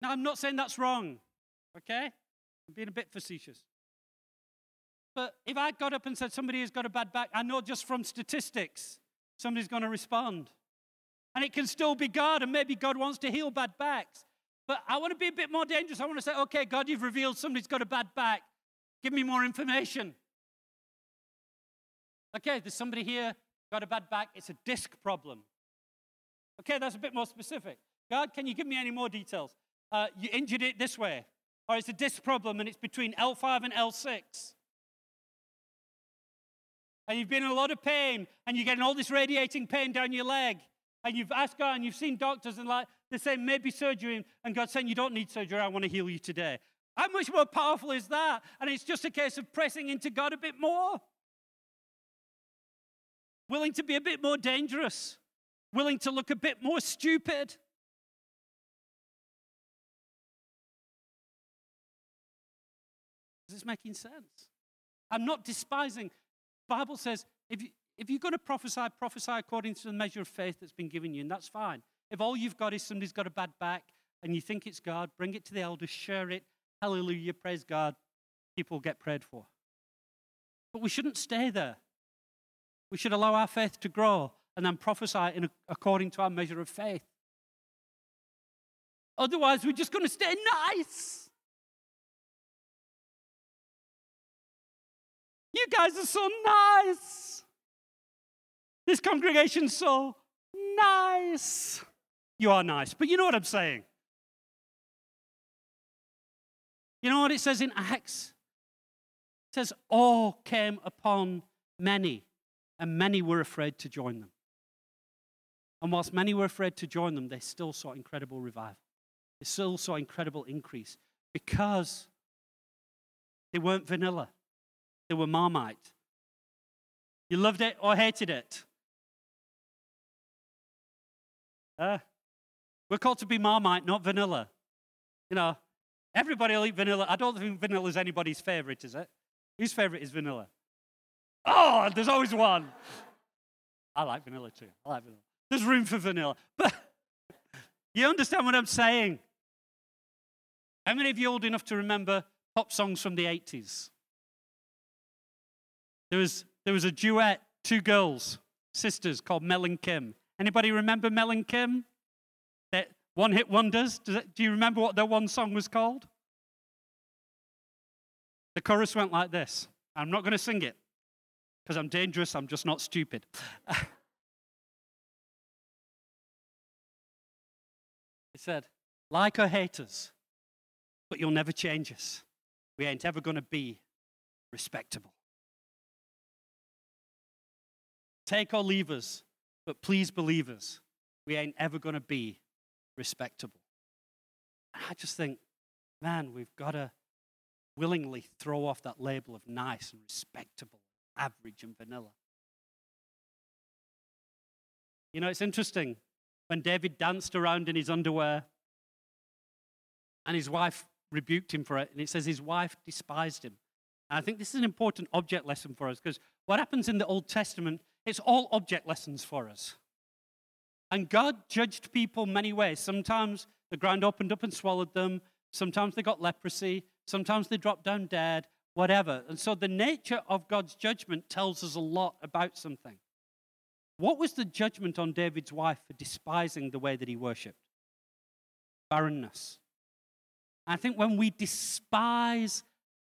A: Now, I'm not saying that's wrong, okay? I'm being a bit facetious. But if I got up and said somebody has got a bad back, I know just from statistics somebody's going to respond. And it can still be God, and maybe God wants to heal bad backs. But I want to be a bit more dangerous. I want to say, okay, God, you've revealed somebody's got a bad back. Give me more information. Okay, there's somebody here got a bad back. It's a disc problem. Okay, that's a bit more specific. God, can you give me any more details? Uh, you injured it this way, or it's a disc problem and it's between L5 and L6 and you've been in a lot of pain and you're getting all this radiating pain down your leg and you've asked God and you've seen doctors and like they're saying maybe surgery and God's saying you don't need surgery, I want to heal you today. How much more powerful is that? And it's just a case of pressing into God a bit more. Willing to be a bit more dangerous, willing to look a bit more stupid. Is this making sense? I'm not despising Bible says if, you, if you're going to prophesy, prophesy according to the measure of faith that's been given you, and that's fine. If all you've got is somebody's got a bad back and you think it's God, bring it to the elders, share it. Hallelujah, praise God. People get prayed for. But we shouldn't stay there. We should allow our faith to grow and then prophesy in, according to our measure of faith. Otherwise, we're just going to stay nice. You guys are so nice. This congregation's so nice. You are nice, but you know what I'm saying. You know what it says in Acts? It says, All came upon many, and many were afraid to join them. And whilst many were afraid to join them, they still saw incredible revival. They still saw incredible increase because they weren't vanilla, they were marmite. You loved it or hated it? Uh, we're called to be marmite, not vanilla. You know, everybody will eat vanilla. I don't think vanilla is anybody's favorite, is it? Whose favorite is vanilla? Oh, there's always one. I like vanilla too. I like vanilla. There's room for vanilla. But you understand what I'm saying? How many of you old enough to remember pop songs from the 80s? There was, there was a duet, two girls, sisters called Mel and Kim. Anybody remember Mel and Kim? That one hit wonders. do you remember what their one song was called? The chorus went like this. I'm not going to sing it because I'm dangerous, I'm just not stupid. it said, like or haters, but you'll never change us. We ain't ever going to be respectable. Take or leave us, but please believe us. We ain't ever going to be respectable. I just think, man, we've got to willingly throw off that label of nice and respectable, average and vanilla. You know, it's interesting when David danced around in his underwear and his wife rebuked him for it, and it says his wife despised him. And I think this is an important object lesson for us because what happens in the Old Testament, it's all object lessons for us. And God judged people many ways. Sometimes the ground opened up and swallowed them, sometimes they got leprosy, sometimes they dropped down dead, whatever. And so the nature of God's judgment tells us a lot about something. What was the judgment on David's wife for despising the way that he worshipped? Barrenness. I think when we despise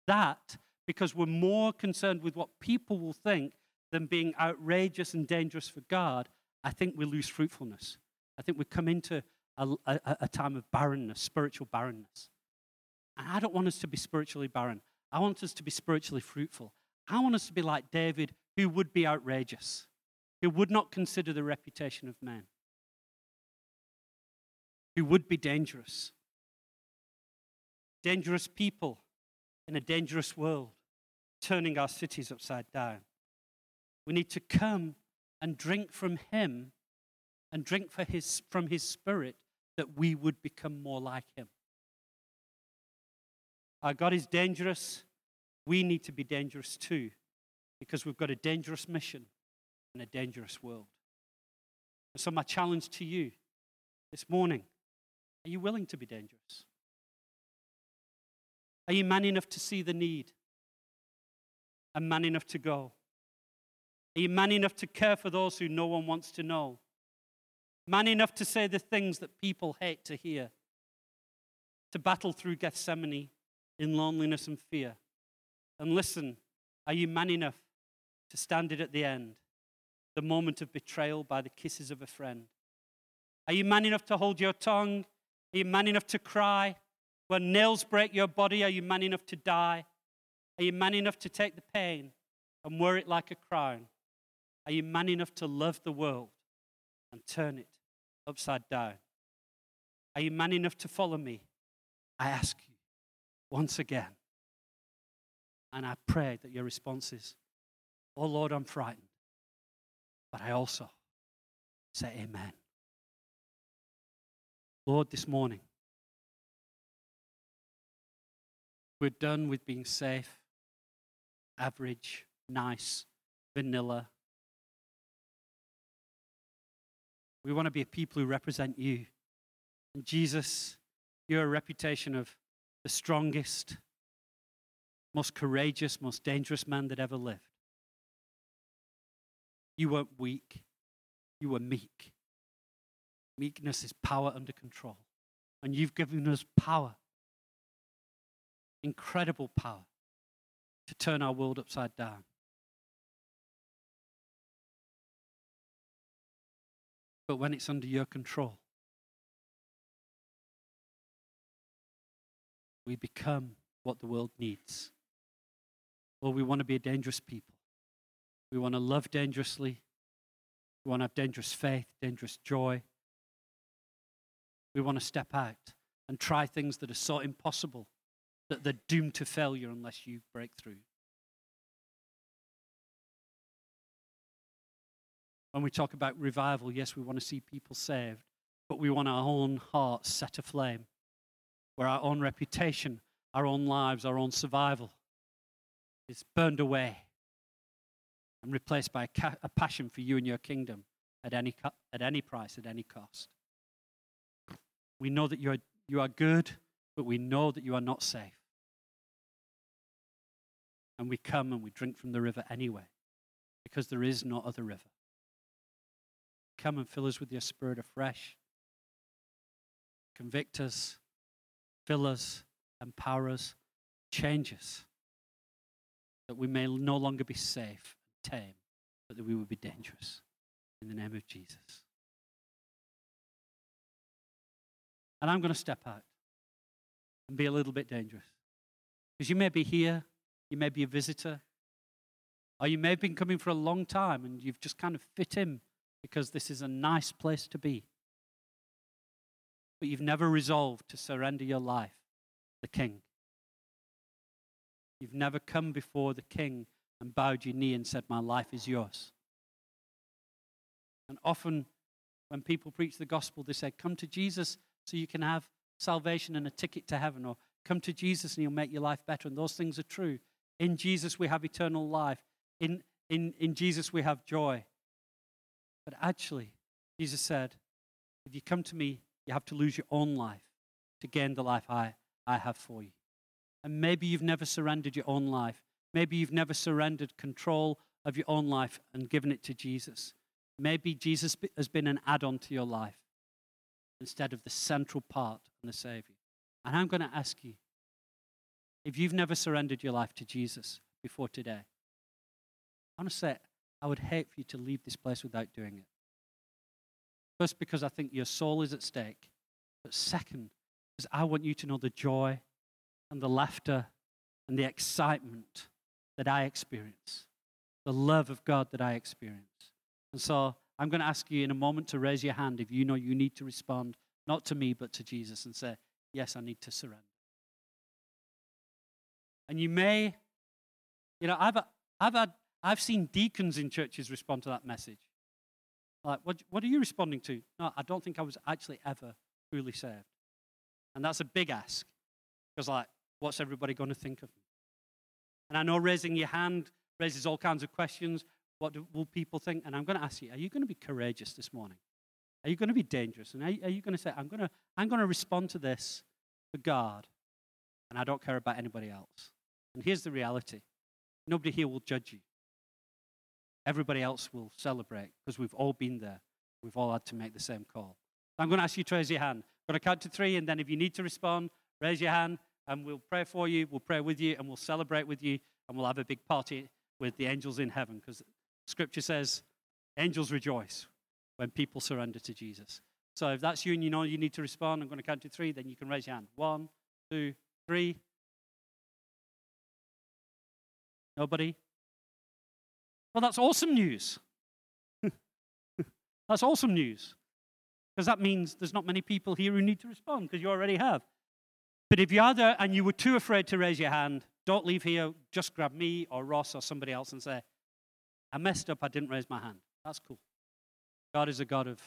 A: that because we're more concerned with what people will think than being outrageous and dangerous for God, I think we lose fruitfulness. I think we come into a, a, a time of barrenness, spiritual barrenness. And I don't want us to be spiritually barren. I want us to be spiritually fruitful. I want us to be like David, who would be outrageous, who would not consider the reputation of men, who would be dangerous, dangerous people in a dangerous world, turning our cities upside down. We need to come and drink from Him and drink for his, from His Spirit that we would become more like Him. Our God is dangerous. We need to be dangerous too because we've got a dangerous mission in a dangerous world. And so, my challenge to you this morning are you willing to be dangerous? Are you man enough to see the need? And man enough to go? Are you man enough to care for those who no one wants to know? Man enough to say the things that people hate to hear? To battle through Gethsemane in loneliness and fear? And listen, are you man enough to stand it at the end? The moment of betrayal by the kisses of a friend? Are you man enough to hold your tongue? Are you man enough to cry? When nails break your body, are you man enough to die? Are you man enough to take the pain and wear it like a crown? Are you man enough to love the world and turn it upside down? Are you man enough to follow me? I ask you once again. And I pray that your response is, Oh Lord, I'm frightened. But I also say, Amen. Lord, this morning, We're done with being safe, average, nice, vanilla. We want to be a people who represent you. And Jesus, you're a reputation of the strongest, most courageous, most dangerous man that ever lived. You weren't weak, you were meek. Meekness is power under control. And you've given us power, incredible power, to turn our world upside down. But when it's under your control, we become what the world needs. Well, we want to be a dangerous people. We want to love dangerously. We want to have dangerous faith, dangerous joy. We want to step out and try things that are so impossible that they're doomed to failure unless you break through. When we talk about revival, yes, we want to see people saved, but we want our own hearts set aflame where our own reputation, our own lives, our own survival is burned away and replaced by a, ca- a passion for you and your kingdom at any, co- at any price, at any cost. We know that you are, you are good, but we know that you are not safe. And we come and we drink from the river anyway, because there is no other river. Come and fill us with your spirit afresh. Convict us, fill us, empower us, change us, that we may no longer be safe and tame, but that we will be dangerous. In the name of Jesus. And I'm going to step out and be a little bit dangerous. Because you may be here, you may be a visitor, or you may have been coming for a long time and you've just kind of fit in because this is a nice place to be but you've never resolved to surrender your life to the King. You've never come before the King and bowed your knee and said, My life is yours. And often, when people preach the gospel, they say, Come to Jesus so you can have salvation and a ticket to heaven, or come to Jesus and he'll make your life better. And those things are true. In Jesus, we have eternal life. In, in, in Jesus, we have joy. But actually, Jesus said, If you come to me you have to lose your own life to gain the life I, I have for you. And maybe you've never surrendered your own life. Maybe you've never surrendered control of your own life and given it to Jesus. Maybe Jesus has been an add on to your life instead of the central part and the Savior. And I'm going to ask you if you've never surrendered your life to Jesus before today, I want to say, I would hate for you to leave this place without doing it. First, because I think your soul is at stake. But second, because I want you to know the joy and the laughter and the excitement that I experience, the love of God that I experience. And so I'm going to ask you in a moment to raise your hand if you know you need to respond, not to me, but to Jesus, and say, Yes, I need to surrender. And you may, you know, I've, I've, had, I've seen deacons in churches respond to that message. Like, what, what are you responding to? No, I don't think I was actually ever truly saved. And that's a big ask. Because, like, what's everybody going to think of me? And I know raising your hand raises all kinds of questions. What do, will people think? And I'm going to ask you, are you going to be courageous this morning? Are you going to be dangerous? And are, are you going to say, I'm going to, I'm going to respond to this for God, and I don't care about anybody else? And here's the reality nobody here will judge you. Everybody else will celebrate because we've all been there. We've all had to make the same call. I'm going to ask you to raise your hand. I'm going to count to three, and then if you need to respond, raise your hand, and we'll pray for you, we'll pray with you, and we'll celebrate with you, and we'll have a big party with the angels in heaven because Scripture says angels rejoice when people surrender to Jesus. So if that's you and you know you need to respond, I'm going to count to three, then you can raise your hand. One, two, three. Nobody? Well, that's awesome news. that's awesome news. Because that means there's not many people here who need to respond because you already have. But if you are there and you were too afraid to raise your hand, don't leave here. Just grab me or Ross or somebody else and say, I messed up. I didn't raise my hand. That's cool. God is a God of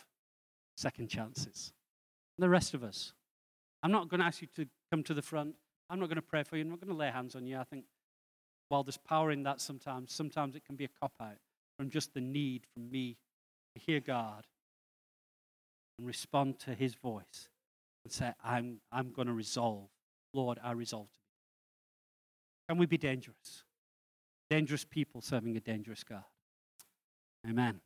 A: second chances. And the rest of us, I'm not going to ask you to come to the front. I'm not going to pray for you. I'm not going to lay hands on you. I think while there's power in that sometimes, sometimes it can be a cop out from just the need from me to hear God and respond to his voice and say, I'm, I'm going to resolve. Lord, I resolve to be. Can we be dangerous? Dangerous people serving a dangerous God. Amen.